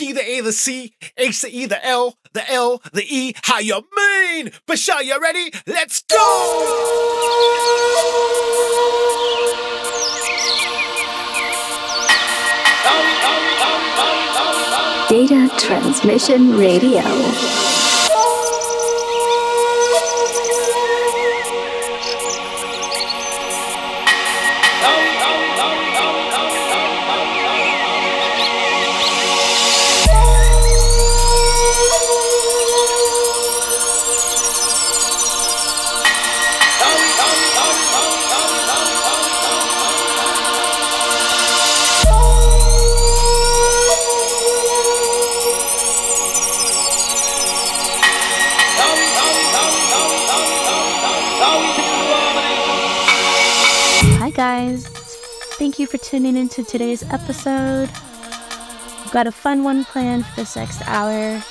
The A, the C, H, the E, the L, the L, the E. How you mean? Bashar, you ready? Let's go! Data Transmission Radio. You for tuning into today's episode. I've got a fun one planned for this next hour.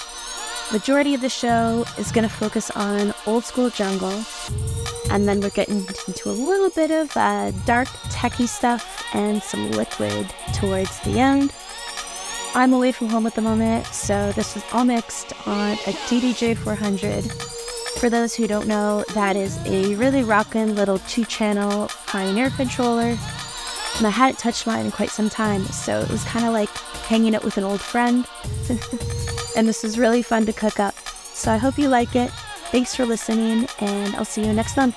Majority of the show is going to focus on old school jungle, and then we're getting into a little bit of uh, dark techie stuff and some liquid towards the end. I'm away from home at the moment, so this is all mixed on a DDJ 400 for those who don't know, that is a really rockin' little two channel Pioneer controller. And I hadn't touched mine in quite some time, so it was kind of like hanging out with an old friend. and this was really fun to cook up. So I hope you like it. Thanks for listening, and I'll see you next month.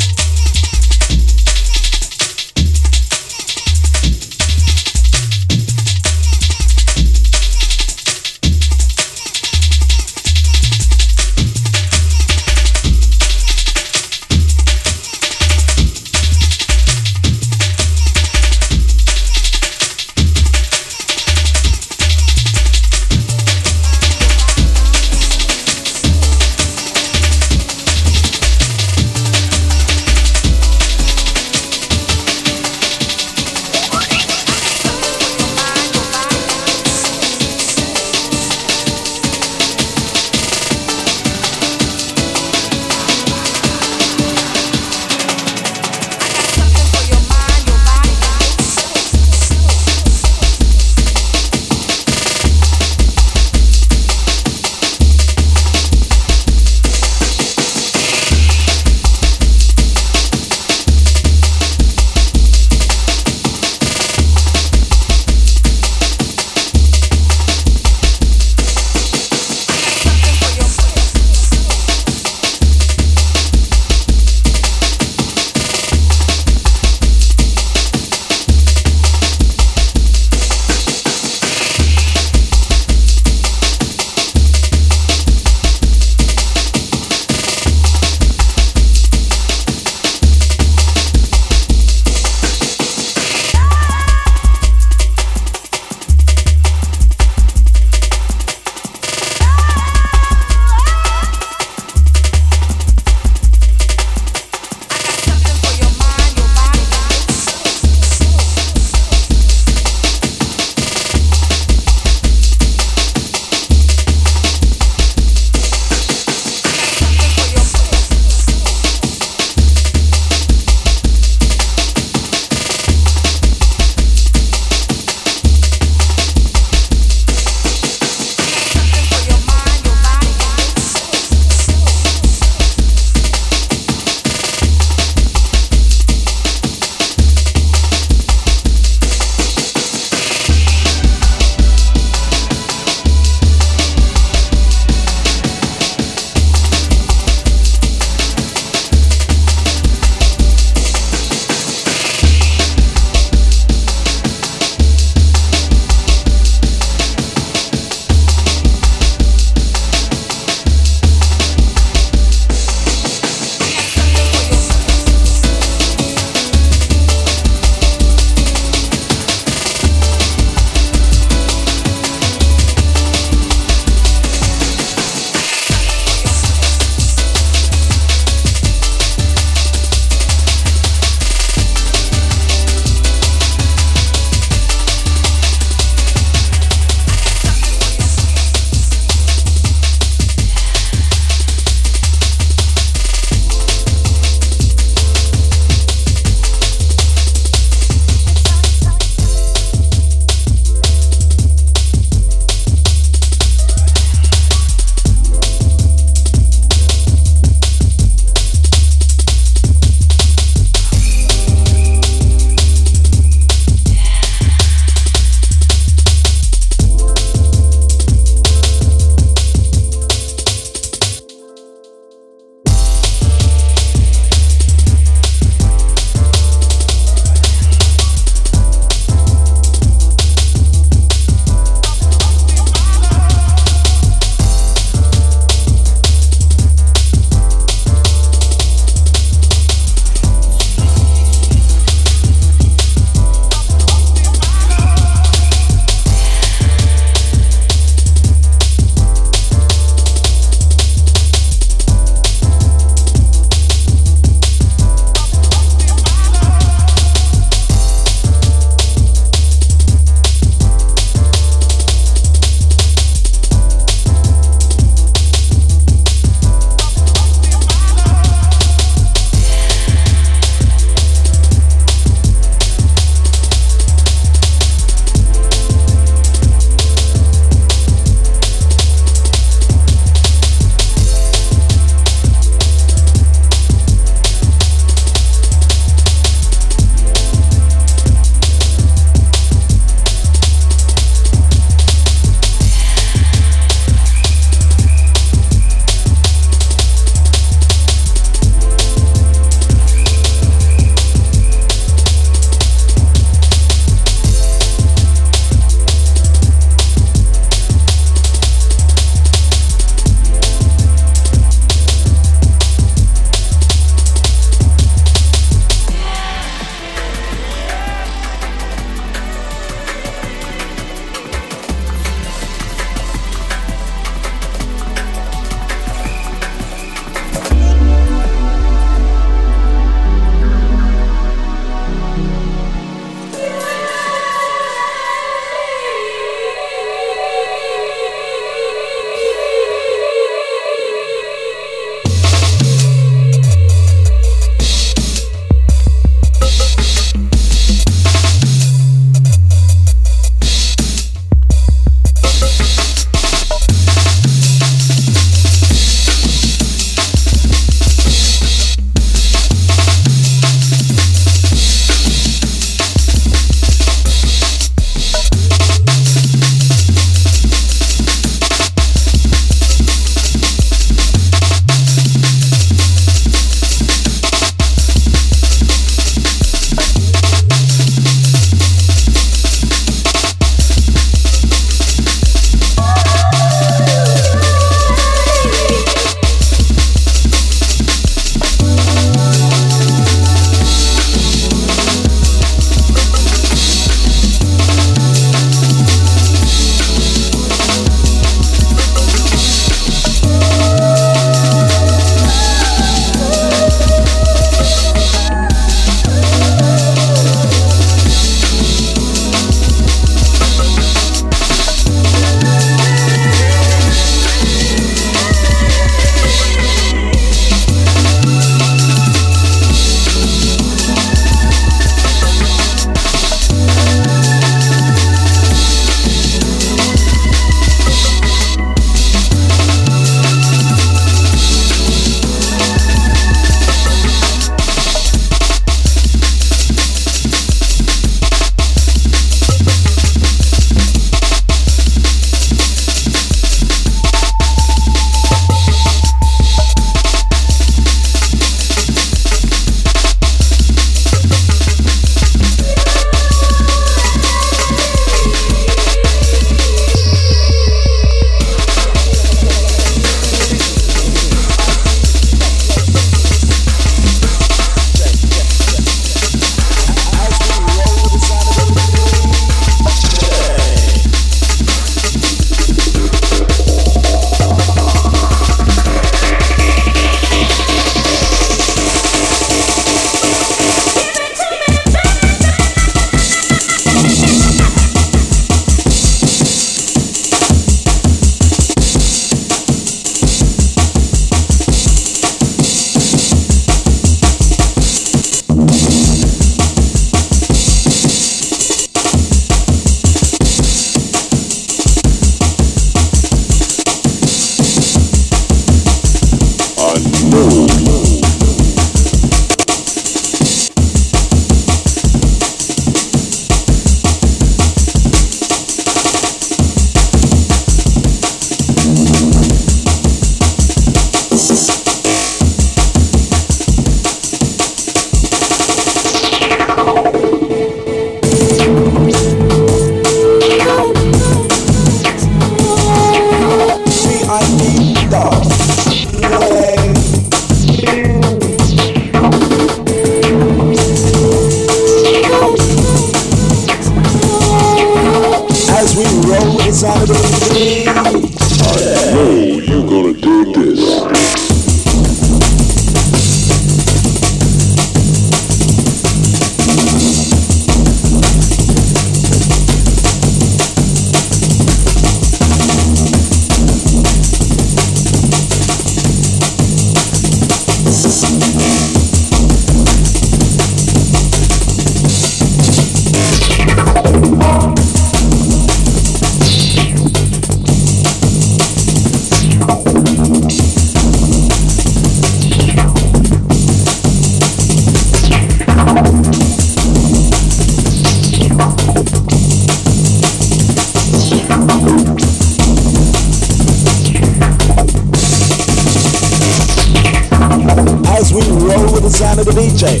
Sound the DJ.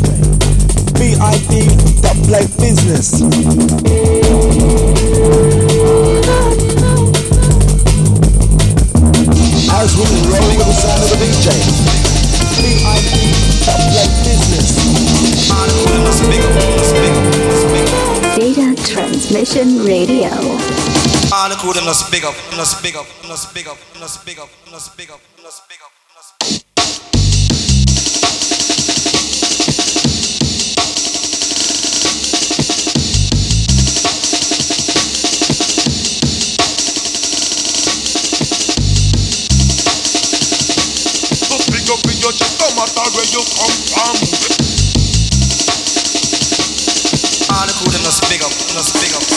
VIP, that play business. As we roll with the sound of the DJ. VIP, that play business. Data Transmission Radio. All the crew them big up, big up, big up, big up, big up, big up, where you come from. All the crew them just big up, just big up,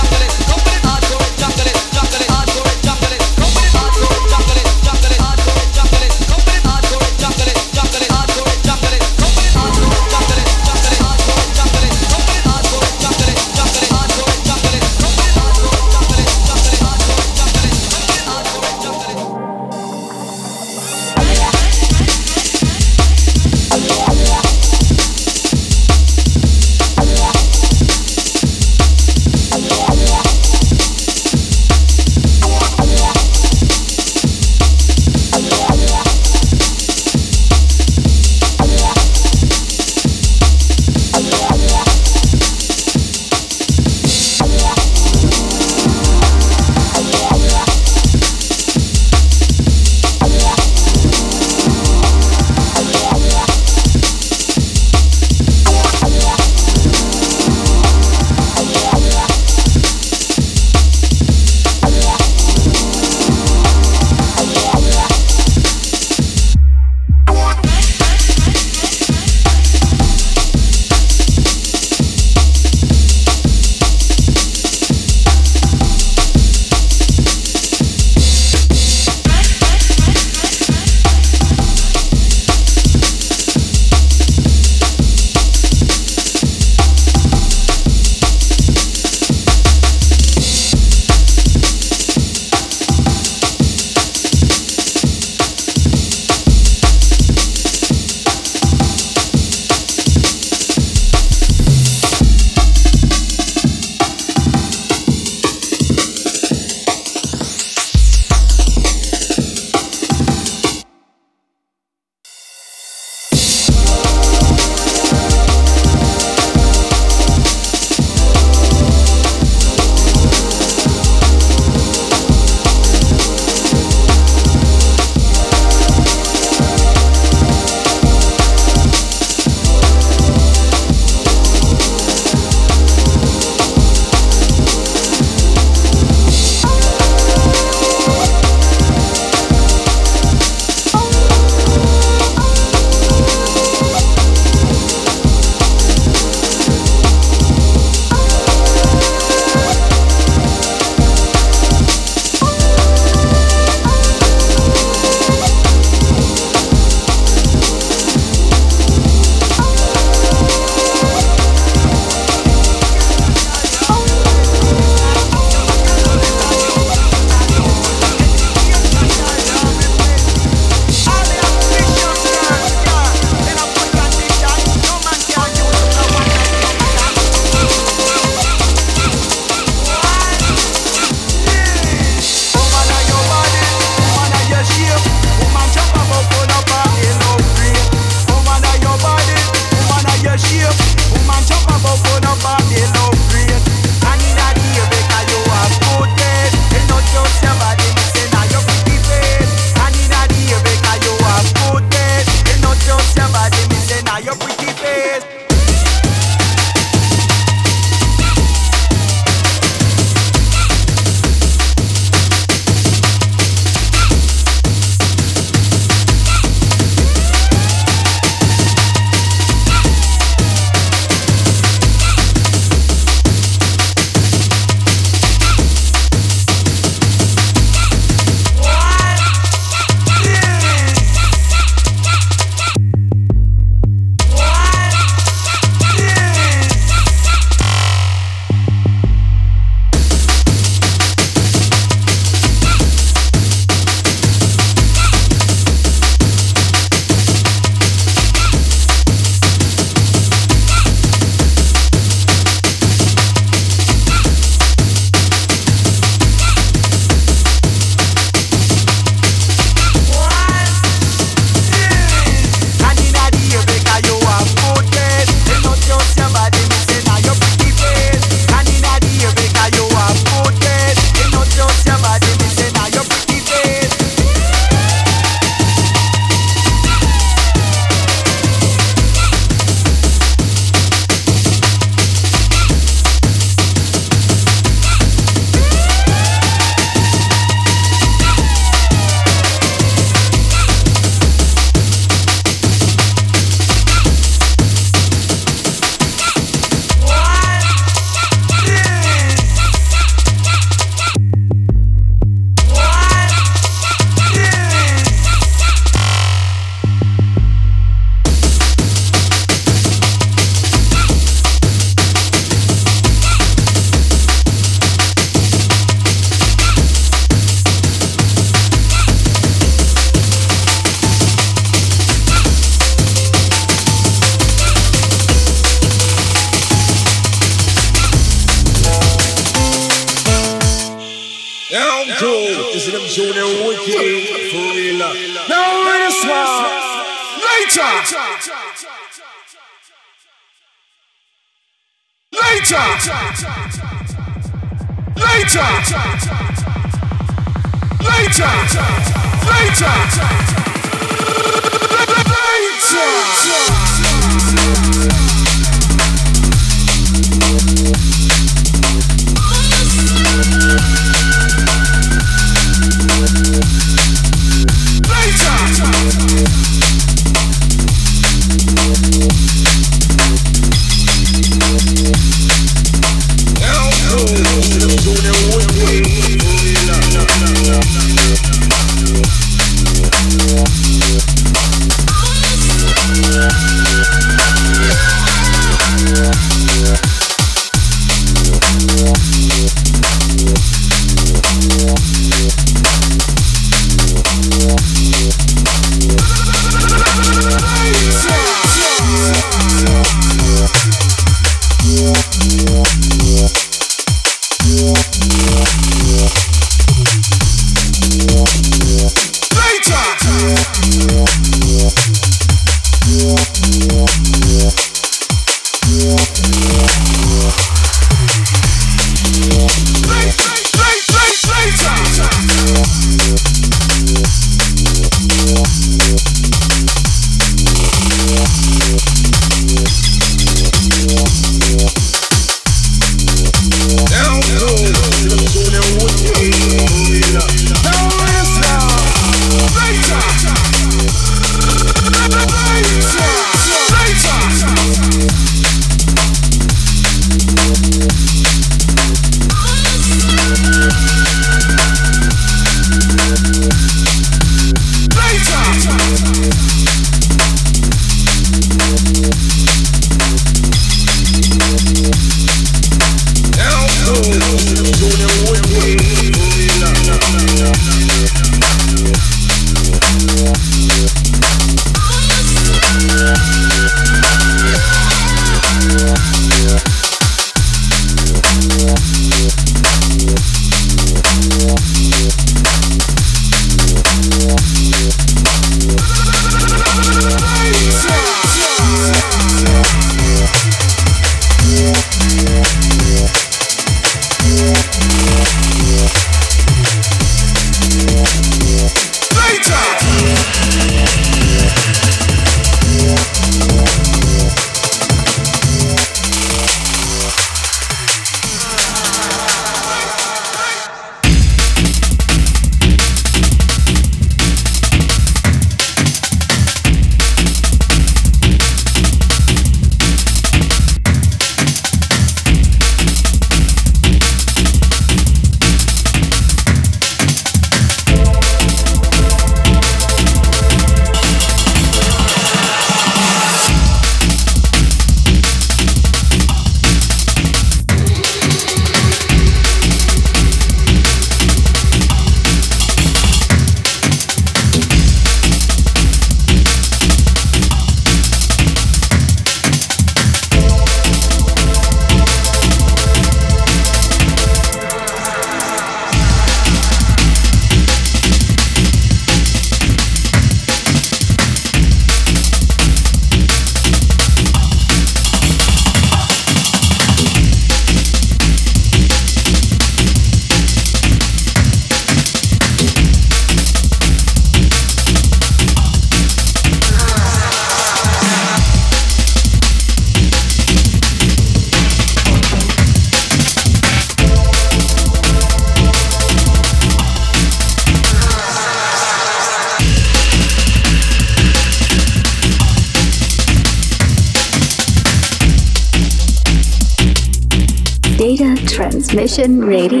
Transmission Radio.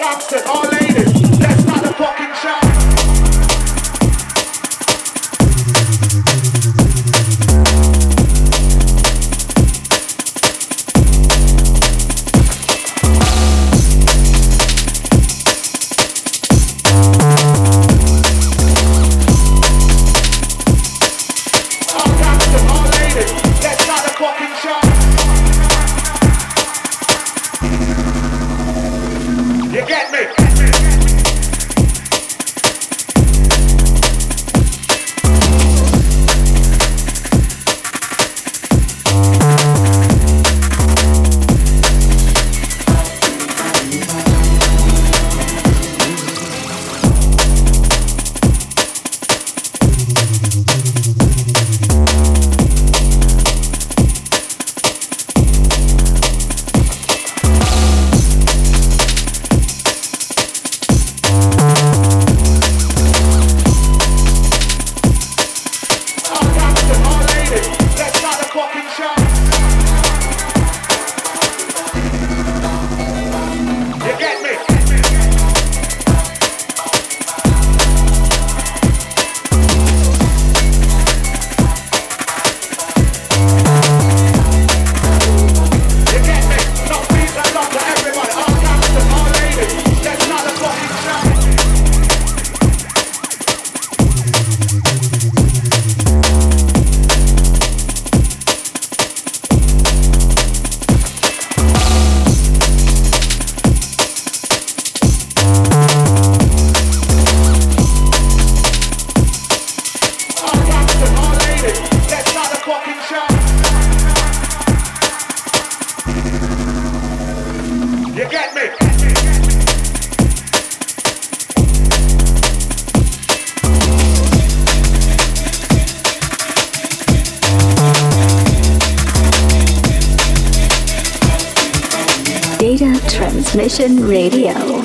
Everybody, all Radio.